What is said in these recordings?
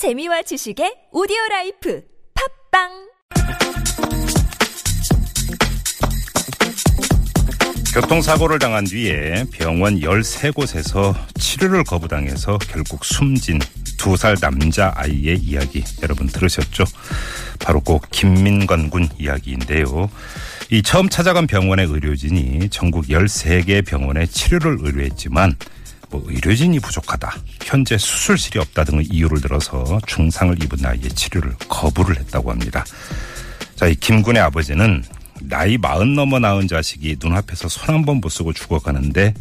재미와 지식의 오디오 라이프 팟빵 교통사고를 당한 뒤에 병원 13곳에서 치료를 거부당해서 결국 숨진 두 살 남자 아이의 이야기 여러분 들으셨죠? 바로 그 김민건 군 이야기인데요. 이 처음 찾아간 병원의 의료진이 전국 13개 병원에 치료를 의뢰했지만 뭐 의료진이 부족하다, 현재 수술실이 없다 등의 이유를 들어서 중상을 입은 아이의 치료를 거부를 했다고 합니다. 자, 이 김군의 아버지는 나이 마흔 넘어 낳은 자식이 눈앞에서 손 한 번 못 쓰고 죽어가는데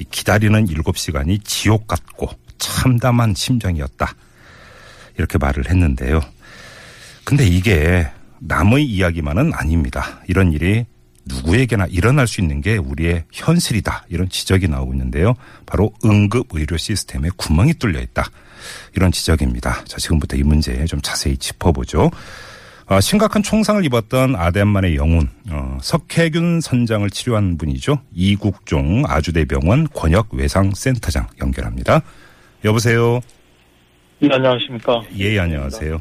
이 기다리는 일곱 시간이 지옥 같고 참담한 심정이었다. 이렇게 말을 했는데요. 근데 이게 남의 이야기만은 아닙니다. 이런 일이 누구에게나 일어날 수 있는 게 우리의 현실이다. 이런 지적이 나오고 있는데요. 바로 응급 의료 시스템에 구멍이 뚫려 있다. 이런 지적입니다. 자, 지금부터 이 문제 좀 자세히 짚어보죠. 어, 심각한 총상을 입었던 아덴만의 영혼 어, 석혜균 선장을 치료한 분이죠. 이국종 아주대 병원 권역외상센터장 연결합니다. 여보세요. 네, 안녕하십니까. 예, 안녕하세요.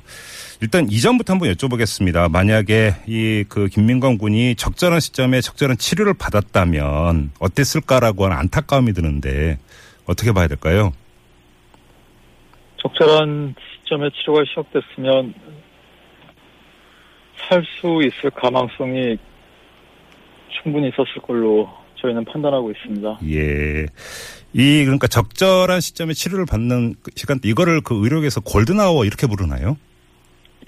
일단 이전부터 한번 여쭤보겠습니다. 만약에 이 그 김민건 군이 적절한 시점에 적절한 치료를 받았다면 어땠을까라고 하는 안타까움이 드는데 어떻게 봐야 될까요? 적절한 시점에 치료가 시작됐으면 살 수 있을 가망성이 충분히 있었을 걸로 저희는 판단하고 있습니다. 예. 이 그러니까 적절한 시점에 치료를 받는 그 시간 이거를 그 의료계에서 골든아워 이렇게 부르나요?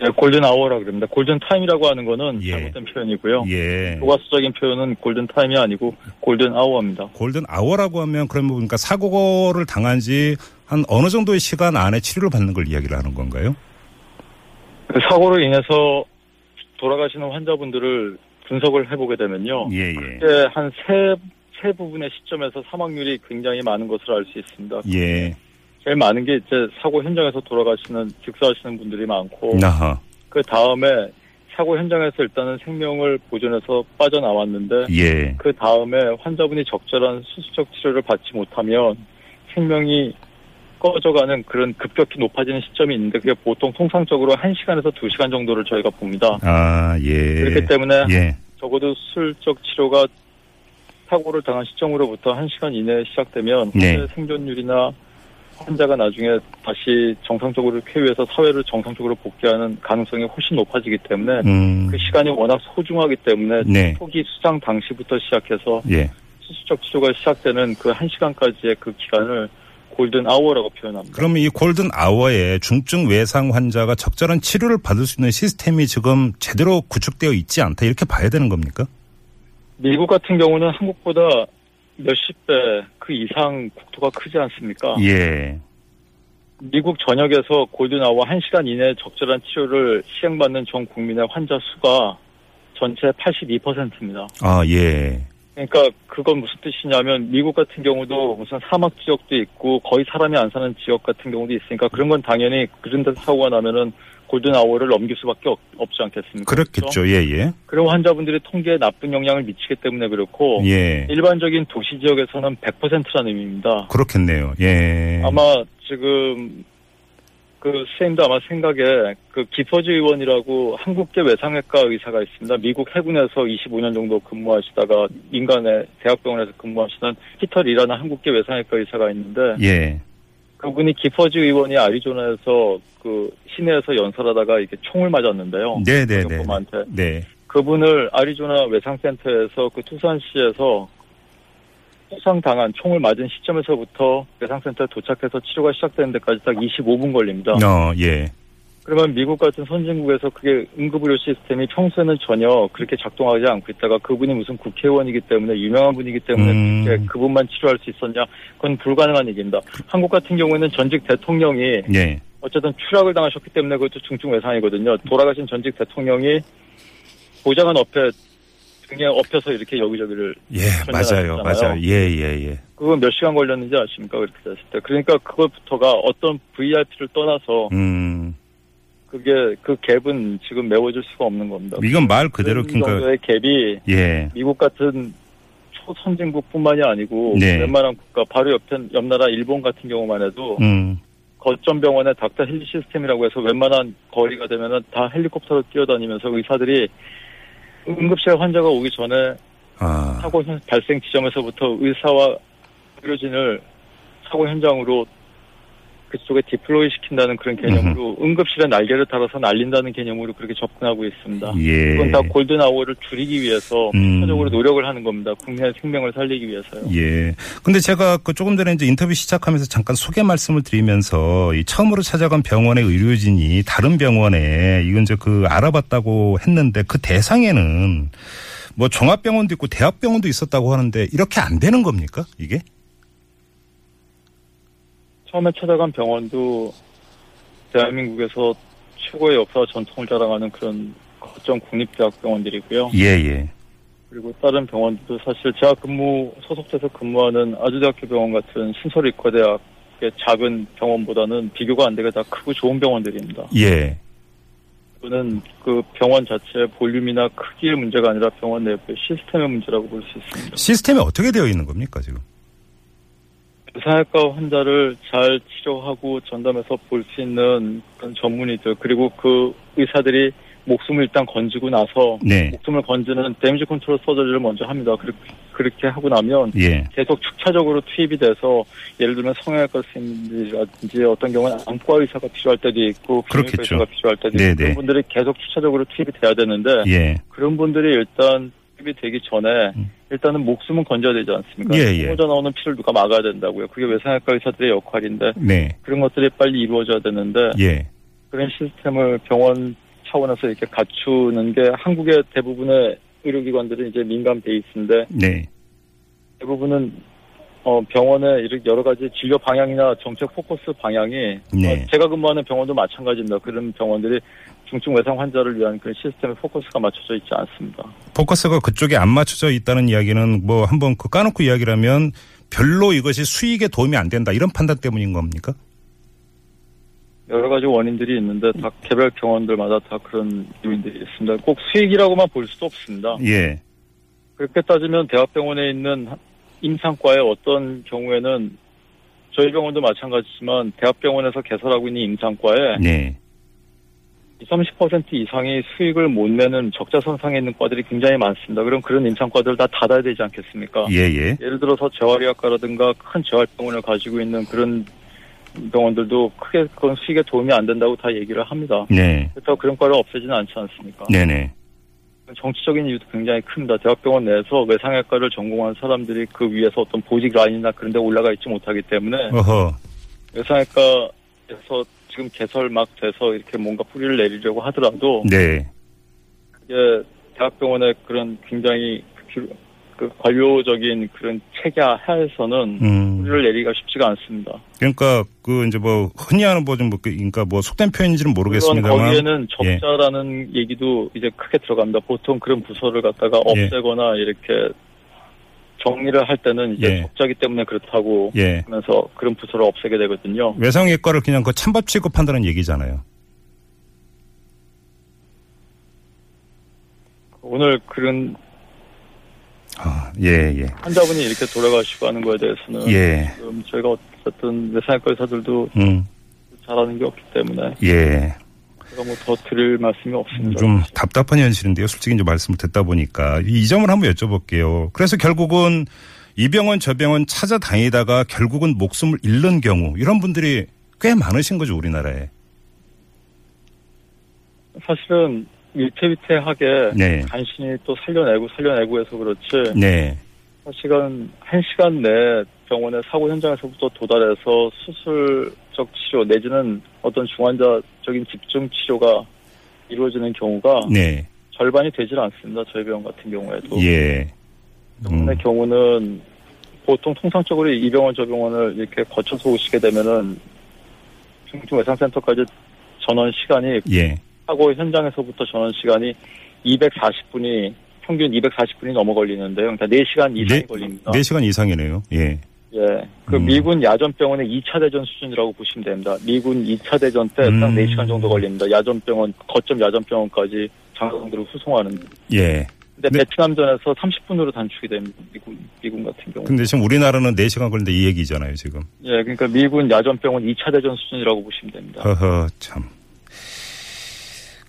예, 골든 아워라 그럽니다. 골든 타임이라고 하는 거는 예. 잘못된 표현이고요. 예. 교과서적인 표현은 골든 타임이 아니고 골든 아워입니다. 골든 아워라고 하면 그러면 그러니까 사고를 당한 지 한 어느 정도의 시간 안에 치료를 받는 걸 이야기를 하는 건가요? 그 사고로 인해서 돌아가시는 환자분들을 분석을 해보게 되면요. 예, 예. 이제 한 세, 세 부분의 시점에서 사망률이 굉장히 많은 것을 알 수 있습니다. 예. 제일 많은 게 이제 사고 현장에서 돌아가시는 직사하시는 분들이 많고. 그 다음에 사고 현장에서 일단은 생명을 보존해서 빠져나왔는데 예. 그 다음에 환자분이 적절한 수술적 치료를 받지 못하면 생명이 꺼져가는 그런 급격히 높아지는 시점이 있는데 그게 보통 통상적으로 1시간에서 2시간 정도를 저희가 봅니다. 아, 예. 그렇기 때문에 예. 적어도 수술적 치료가 사고를 당한 시점으로부터 1시간 이내에 시작되면 네. 생존율이나 환자가 나중에 다시 정상적으로 쾌유해서 사회를 정상적으로 복귀하는 가능성이 훨씬 높아지기 때문에 음. 그 시간이 워낙 소중하기 때문에 네. 초기 수장 당시부터 시작해서 예. 수술적 치료가 시작되는 그 1시간까지의 그 기간을 골든 아워라고 표현합니다. 그러면 이 골든 아워에 중증 외상 환자가 적절한 치료를 받을 수 있는 시스템이 지금 제대로 구축되어 있지 않다 이렇게 봐야 되는 겁니까? 미국 같은 경우는 한국보다 몇십 배 그 이상 국토가 크지 않습니까? 예. 미국 전역에서 골든 아워 1시간 이내에 적절한 치료를 시행받는 전 국민의 환자 수가 전체 82%입니다. 아, 예. 그러니까 그건 무슨 뜻이냐면 미국 같은 경우도 무슨 사막 지역도 있고 거의 사람이 안 사는 지역 같은 경우도 있으니까 그런 건 당연히 그런 데서 사고가 나면은 골든 아워를 넘길 수밖에 없, 지 않겠습니까? 그렇죠? 그렇겠죠. 예, 예. 그럼 환자분들이 통계에 나쁜 영향을 미치기 때문에 그렇고 예. 일반적인 도시 지역에서는 100%라는 의미입니다. 그렇겠네요. 예. 아마 지금 그 선생님도 아마 생각에 그 기퍼즈 의원이라고 한국계 외상외과 의사가 있습니다. 미국 해군에서 25년 정도 근무하시다가 민간의 대학병원에서 근무하시는 피터 리라는 한국계 외상외과 의사가 있는데 예. 그분이 기퍼즈 의원이 아리조나에서 그 시내에서 연설하다가 이게 총을 맞았는데요. 네, 네, 네. 경범한테 네. 그분을 아리조나 외상센터에서 그 투산시에서 부상당한 총을 맞은 시점에서부터 외상센터에 도착해서 치료가 시작되는 데까지 딱 25분 걸립니다. 어, 예. 그러면 미국 같은 선진국에서 그게 응급의료 시스템이 평소에는 전혀 그렇게 작동하지 않고 있다가 그분이 무슨 국회의원이기 때문에 유명한 분이기 때문에 음. 그분만 치료할 수 있었냐? 그건 불가능한 얘기입니다. 한국 같은 경우에는 전직 대통령이 예. 어쨌든 추락을 당하셨기 때문에 그것도 중증 외상이거든요. 돌아가신 전직 대통령이 보좌관 옆에 등에 엎혀서 이렇게 여기저기를 예, 맞아요. 맞아요. 예, 예, 예. 그거 몇 시간 걸렸는지 아십니까? 그렇게 됐을 때. 그러니까 그것부터가 어떤 VIP를 떠나서 음. 그게 그 갭은 지금 메워질 수가 없는 겁니다. 이건 말 그대로 그러니까 정도의 갭이 예. 미국 같은 초선진국뿐만이 아니고 네. 웬만한 국가 바로 옆에 옆 나라 일본 같은 경우만 해도 음. 거점 병원의 닥터 헬리 시스템이라고 해서 웬만한 거리가 되면은 다 헬리콥터로 뛰어다니면서 의사들이 응급실 환자가 오기 전에 아, 사고 현- 발생 지점에서부터 의사와 의료진을 사고 현장으로 그쪽에 디플로이 시킨다는 그런 개념으로 응급실에 날개를 달아서 날린다는 개념으로 그렇게 접근하고 있습니다. 예. 그건 다 골든 아워를 줄이기 위해서 음. 필사적으로 노력을 하는 겁니다. 국민의 생명을 살리기 위해서요. 예. 근데 제가 그 조금 전에 이제 인터뷰 시작하면서 잠깐 소개 말씀을 드리면서 이 처음으로 찾아간 병원의 의료진이 다른 병원에 이건 이제 그 알아봤다고 했는데 그 대상에는 뭐 종합병원도 있고 대학병원도 있었다고 하는데 이렇게 안 되는 겁니까? 이게? 처음에 찾아간 병원도 대한민국에서 최고의 역사와 전통을 자랑하는 그런 거점 국립대학병원들이고요. 예, 예. 그리고 다른 병원들도 사실 제가 근무 소속돼서 근무하는 아주대학교 병원 같은 신설의과대학의 작은 병원보다는 비교가 안 되게 다 크고 좋은 병원들입니다. 예. 그는 그 병원 자체의 볼륨이나 크기의 문제가 아니라 병원 내부의 시스템의 문제라고 볼 수 있습니다. 시스템이 어떻게 되어 있는 겁니까, 지금? 외상학과 환자를 잘 치료하고 전담해서 볼 수 있는 그런 전문의들 그리고 그 의사들이 목숨을 일단 건지고 나서 네. 목숨을 건지는 damage control surgery를 먼저 합니다. 그렇게, 그렇게 하고 나면 예. 계속 축차적으로 투입이 돼서 예를 들면 성형외과 선생님이라든지 어떤 경우는 안과 의사가 필요할 때도 있고 그렇겠죠. 의사가 필요할 때도 네네. 있고 그런 분들이 계속 축차적으로 투입이 돼야 되는데 예. 그런 분들이 일단 투입이 되기 전에 음. 일단은 목숨은 건져야 되지 않습니까? 예, 예. 혼자 나오는 피를 누가 막아야 된다고요. 그게 외상외과 의사들의 역할인데 네. 그런 것들이 빨리 이루어져야 되는데 예. 그런 시스템을 병원 차원에서 이렇게 갖추는 게 한국의 대부분의 의료기관들은 이제 민간 베이스인데 네. 대부분은 어, 병원의 이렇게 여러 가지 진료 방향이나 정책 포커스 방향이 네. 어, 제가 근무하는 병원도 마찬가지입니다. 그런 병원들이 중증 외상 환자를 위한 그런 시스템의 포커스가 맞춰져 있지 않습니다. 포커스가 그쪽에 안 맞춰져 있다는 이야기는 뭐 한번 그 까놓고 이야기라면 별로 이것이 수익에 도움이 안 된다 이런 판단 때문인 겁니까? 여러 가지 원인들이 있는데 다 개별 병원들마다 다 그런 요인들이 있습니다. 꼭 수익이라고만 볼 수도 없습니다. 예. 그렇게 따지면 대학병원에 있는 임상과의 어떤 경우에는 저희 병원도 마찬가지지만 대학병원에서 개설하고 있는 임상과에 네. 20, 30% 이상이 수익을 못 내는 적자선상에 있는 과들이 굉장히 많습니다. 그럼 그런 임상과들 다 닫아야 되지 않겠습니까? 예, 예. 예를 들어서 재활의학과라든가 큰 재활병원을 가지고 있는 그런 병원들도 크게 그건 수익에 도움이 안 된다고 다 얘기를 합니다. 네. 그렇다고 그런 과를 없애지는 않지 않습니까? 네네. 정치적인 이유도 굉장히 큽니다. 대학병원 내에서 외상외과를 전공한 사람들이 그 위에서 어떤 보직 라인이나 그런 데 올라가 있지 못하기 때문에 어허. 외상외과에서 지금 개설 막 돼서 이렇게 뭔가 뿌리를 내리려고 하더라도 네. 그게 대학병원의 그런 굉장히 그, 그 관료적인 그런 체계 하에서는 음. 뿌리를 내리기가 쉽지가 않습니다. 그러니까 그 이제 뭐 흔히 하는 뭐좀 뭐 그러니까 뭐 속된 표현인지는 모르겠습니다만 거기에는 적자라는 얘기도 이제 크게 들어갑니다. 보통 그런 부서를 갖다가 예. 없애거나 이렇게 정리를 할 때는 이제 예. 적자기 때문에 그렇다고 예. 하면서 그런 부서를 없애게 되거든요. 외상외과를 그냥 그 찬밥 취급한다는 얘기잖아요. 오늘 그런 아, 예, 예. 환자분이 이렇게 돌아가시고 하는 거에 대해서는 예. 지금 저희가 어쨌든 외상외과 의사들도 음. 잘하는 게 없기 때문에 예. 제가 뭐 더 드릴 말씀이 없습니다. 좀 답답한 현실인데요. 솔직히 이제 말씀을 듣다 보니까 이 점을 한번 여쭤볼게요. 그래서 결국은 이 병원 저 병원 찾아다니다가 결국은 목숨을 잃는 경우 이런 분들이 꽤 많으신 거죠 우리나라에. 사실은 위태위태하게 네. 간신히 또 살려내고 살려내고 해서 그렇지 네. 한 시간 한 시간 내에 병원의 사고 현장에서부터 도달해서 수술적 치료 내지는 어떤 중환자적인 집중 치료가 이루어지는 경우가 네. 절반이 되질 않습니다. 저희 병원 같은 경우에도 예. 병원의 경우는 보통 통상적으로 이 병원 저 병원을 이렇게 거쳐서 오시게 되면은 중증 외상센터까지 전원 시간이 예. 사고 현장에서부터 전원 시간이 240분이 평균 240분이 넘어 걸리는데요. 그러니까 4시간 이상이 네, 걸립니다. 4시간 이상이네요. 예. 예. 그 음. 미군 야전병원의 2차 대전 수준이라고 보시면 됩니다. 미군 2차 대전 때딱 음. 4시간 정도 걸립니다. 야전병원, 거점 야전병원까지 장성들을 후송하는. 예. 근데 네. 베트남전에서 30분으로 단축이 됩니다. 미군, 미군 같은 경우. 근데 지금 우리나라는 4시간 걸린다 이 얘기잖아요, 지금. 예, 그러니까 미군 야전병원 2차 대전 수준이라고 보시면 됩니다. 허허, 참.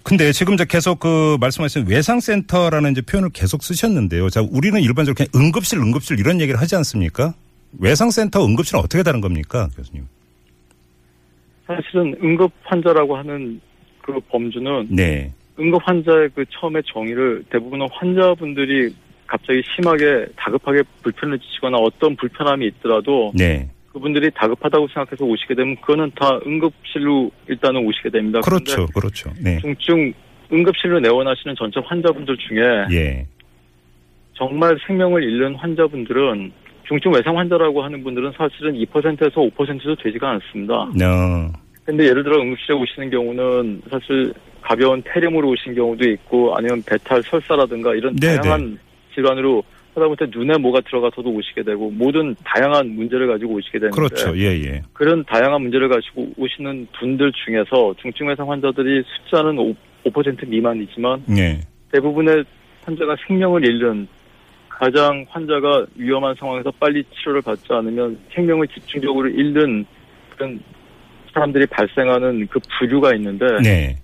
근데 지금 이제 계속 그 말씀하신 외상센터라는 이제 표현을 계속 쓰셨는데요. 자, 우리는 일반적으로 그냥 응급실, 응급실 이런 얘기를 하지 않습니까? 외상센터, 응급실은 어떻게 다른 겁니까, 교수님? 사실은 응급 환자라고 하는 그 범주는 네. 응급 환자의 그 처음에 정의를 대부분은 환자분들이 갑자기 심하게 다급하게 불편을 지치거나 어떤 불편함이 있더라도 네. 그분들이 다급하다고 생각해서 오시게 되면 그거는 다 응급실로 일단은 오시게 됩니다. 그렇죠, 그렇죠. 네. 중증 응급실로 내원하시는 전체 환자분들 중에 예. 정말 생명을 잃는 환자분들은 중증 외상 환자라고 하는 분들은 사실은 2%에서 5%도 되지가 않습니다. 어, 근데 예를 들어 응급실에 오시는 경우는 사실 가벼운 폐렴으로 오신 경우도 있고 아니면 배탈 설사라든가 이런 네네. 다양한 질환으로 하다못해 눈에 뭐가 들어가서도 오시게 되고 모든 다양한 문제를 가지고 오시게 되는데 그렇죠. 예, 예. 그런 다양한 문제를 가지고 오시는 분들 중에서 중증 외상 환자들이 숫자는 5, 5% 미만이지만 예. 대부분의 환자가 생명을 잃는 가장 환자가 위험한 상황에서 빨리 치료를 받지 않으면 생명을 집중적으로 잃는 그런 사람들이 발생하는 그 부류가 있는데 네.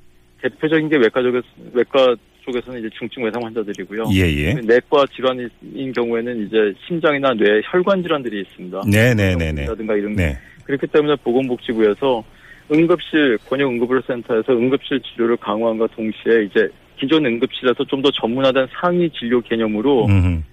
대표적인 게 외과 쪽에서 외과 쪽에서는 이제 중증 외상 환자들이고요. 예, 예. 내과 질환인 경우에는 이제 심장이나 뇌 혈관 질환들이 있습니다. 네, 네, 네, 네. 라든가 이런 네. 그렇기 때문에 보건복지부에서 응급실 권역 응급의료센터에서 응급실 치료를 강화함과 동시에 이제 기존 응급실에서 좀 더 전문화된 상위 진료 개념으로 음,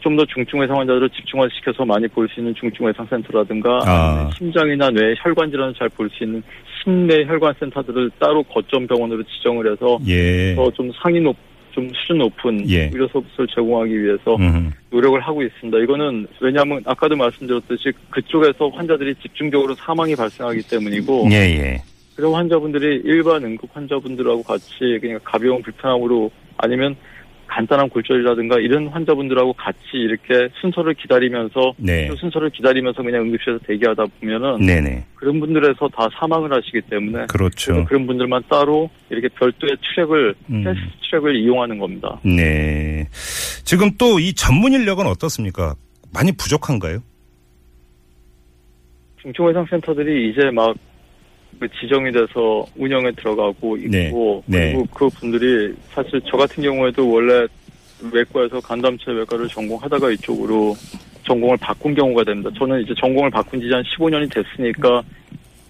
좀 더 중증 외상 환자들을 집중화 시켜서 많이 볼 수 있는 중증 외상 센터라든가 아. 심장이나 뇌 혈관 질환을 잘 볼 수 있는 심내 혈관 센터들을 따로 거점 병원으로 지정을 해서 예. 더좀 상위 높, 좀 수준 높은 예. 의료 서비스를 제공하기 위해서 음, 노력을 하고 있습니다. 이거는 왜냐하면 아까도 말씀드렸듯이 그쪽에서 환자들이 집중적으로 사망이 발생하기 때문이고 예, 예. 그런 환자분들이 일반 응급 환자분들하고 같이 그냥 가벼운 불편함으로 아니면 간단한 골절이라든가 이런 환자분들하고 같이 이렇게 순서를 기다리면서 네. 그 순서를 기다리면서 그냥 응급실에서 대기하다 보면은 네네. 그런 분들에서 다 사망을 하시기 때문에 그렇죠. 그런 분들만 따로 이렇게 별도의 트랙을 음. 헬스 트랙을 이용하는 겁니다. 네. 지금 또 이 전문 인력은 어떻습니까? 많이 부족한가요? 중증 외상센터들이 이제 막그 지정이 돼서 운영에 들어가고 네. 있고 네. 그리고 그 분들이 사실 저 같은 경우에도 원래 외과에서 간담체 외과를 전공하다가 이쪽으로 전공을 바꾼 경우가 됩니다. 저는 이제 전공을 바꾼 지 한 15년이 됐으니까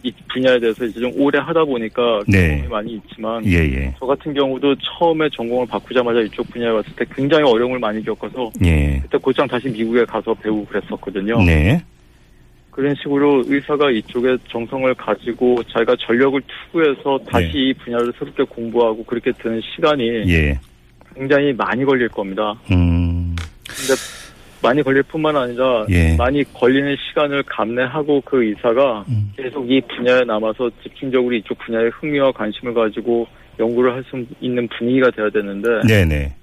이 분야에 대해서 이제 좀 오래 하다 보니까 네. 경험이 많이 있지만 예, 예. 저 같은 경우도 처음에 전공을 바꾸자마자 이쪽 분야에 왔을 때 굉장히 어려움을 많이 겪어서 예. 그때 곧장 다시 미국에 가서 배우고 그랬었거든요. 네. 그런 식으로 의사가 이쪽에 정성을 가지고 자기가 전력을 투구해서 다시 네. 이 분야를 새롭게 공부하고 그렇게 드는 시간이 예. 굉장히 많이 걸릴 겁니다. 음. 근데 많이 걸릴 뿐만 아니라 예. 많이 걸리는 시간을 감내하고 그 의사가 음. 계속 이 분야에 남아서 집중적으로 이쪽 분야에 흥미와 관심을 가지고 연구를 할 수 있는 분위기가 돼야 되는데 네네.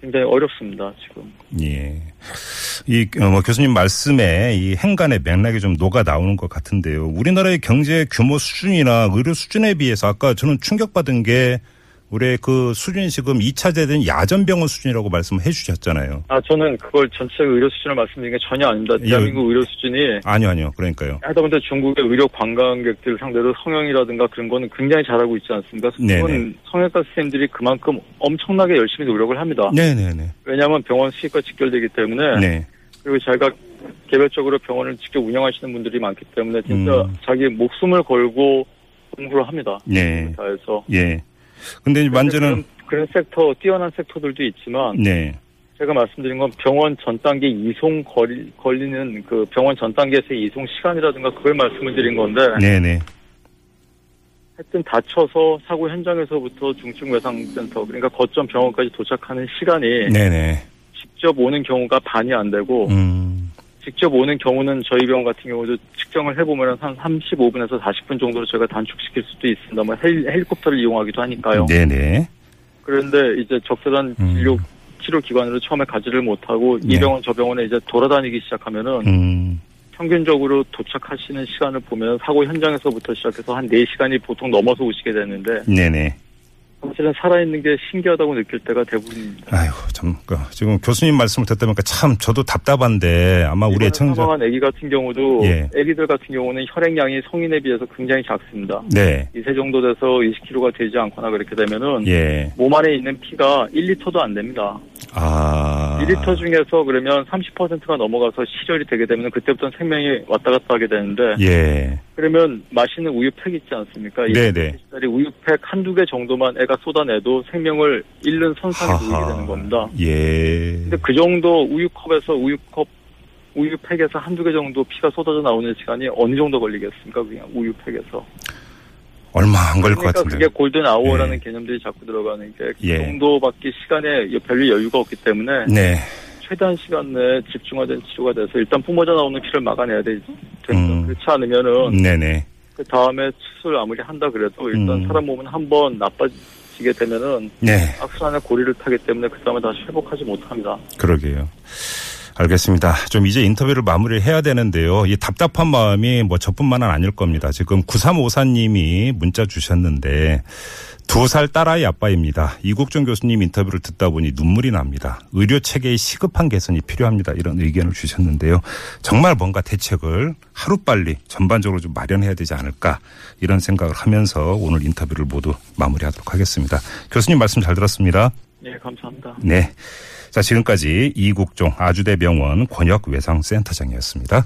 굉장히 어렵습니다 지금. 예. 이, 어, 뭐, 교수님 말씀에 이 행간의 맥락이 좀 녹아 나오는 것 같은데요. 우리나라의 경제 규모 수준이나 의료 수준에 비해서 아까 저는 충격받은 게 우리의 그 수준이 지금 2차 대전 야전병원 수준이라고 말씀해 주셨잖아요. 아 저는 그걸 전체 의료 수준을 말씀드린 게 전혀 아닙니다. 예. 대한민국 의료 수준이 아니요, 아니요. 그러니까요. 하다못해 중국의 의료 관광객들 상대로 성형이라든가 그런 거는 굉장히 잘하고 있지 않습니까? 그건 성형외과 선생님들이 그만큼 엄청나게 열심히 노력을 합니다. 네네네. 왜냐하면 병원 수익과 직결되기 때문에 네. 그리고 자기가 개별적으로 병원을 직접 운영하시는 분들이 많기 때문에 진짜 음. 자기 목숨을 걸고 공부를 합니다. 네. 다해서 예. 근데 이제 완전은, 그런, 그런 섹터 뛰어난 섹터들도 있지만 네. 제가 말씀드린 건 병원 전 단계 이송 걸리, 걸리는 그 병원 전 단계에서의 이송 시간이라든가 그걸 말씀을 드린 건데 네네. 하여튼 다쳐서 사고 현장에서부터 중증 외상센터 그러니까 거점 병원까지 도착하는 시간이 네네. 직접 오는 경우가 반이 안 되고 음. 직접 오는 경우는 저희 병원 같은 경우도 측정을 해보면 한 35분에서 40분 정도로 저희가 단축시킬 수도 있습니다. 뭐 헬, 헬리콥터를 이용하기도 하니까요. 네네. 그런데 이제 적절한 음. 진료 치료 기관으로 처음에 가지를 못하고 네. 이 병원 저 병원에 이제 돌아다니기 시작하면은 음. 평균적으로 도착하시는 시간을 보면 사고 현장에서부터 시작해서 한 4시간이 보통 넘어서 오시게 되는데 네네. 사실은 살아있는 게 신기하다고 느낄 때가 대부분입니다. 아이고 참 그, 지금 교수님 말씀을 듣다 보니까 참 저도 답답한데 아마 우리 애청자 사망한 아기 같은 경우도 예. 아기들 같은 경우는 혈액량이 성인에 비해서 굉장히 작습니다. 네. 2세 정도 돼서 20kg가 되지 않거나 그렇게 되면은 예. 몸 안에 있는 피가 1리터도 안 됩니다. 아. 1리터 중에서 그러면 30%가 넘어가서 시절이 되게 되면 그때부터 생명이 왔다 갔다 하게 되는데 예. 그러면 마시는 우유팩 있지 않습니까? 네네. 짜리 우유팩 한두 개 정도만 애가 쏟아내도 생명을 잃는 선상에 놓이게 되는 겁니다. 예. 근데 그 정도 우유컵에서 우유컵 우유팩에서 한두 개 정도 피가 쏟아져 나오는 시간이 어느 정도 걸리겠습니까? 그냥 우유팩에서. 얼마 안 걸릴 것 그러니까 같은데. 그게 골든 아워라는 예. 개념들이 자꾸 들어가는 게그 예. 정도밖에 시간에 별로 여유가 없기 때문에 네. 최대한 시간 내에 집중화된 치료가 돼서 일단 뿜어져 나오는 피를 막아내야 되, 됩니다. 음. 그렇지 않으면은 네네. 그 다음에 수술 아무리 한다 그래도 일단 음. 사람 몸은 한 번 나빠지게 되면은 네. 악순환의 고리를 타기 때문에 그 다음에 다시 회복하지 못합니다. 그러게요. 알겠습니다. 좀 이제 인터뷰를 마무리를 해야 되는데요. 이 답답한 마음이 뭐 저뿐만은 아닐 겁니다. 지금 9354님이 문자 주셨는데 두 살 딸아이 아빠입니다. 이국종 교수님 인터뷰를 듣다 보니 눈물이 납니다. 의료 체계의 시급한 개선이 필요합니다. 이런 의견을 주셨는데요. 정말 뭔가 대책을 하루빨리 전반적으로 좀 마련해야 되지 않을까 이런 생각을 하면서 오늘 인터뷰를 모두 마무리하도록 하겠습니다. 교수님 말씀 잘 들었습니다. 예, 감사합니다. 네. 자, 지금까지 이국종 아주대병원 권역외상센터장이었습니다.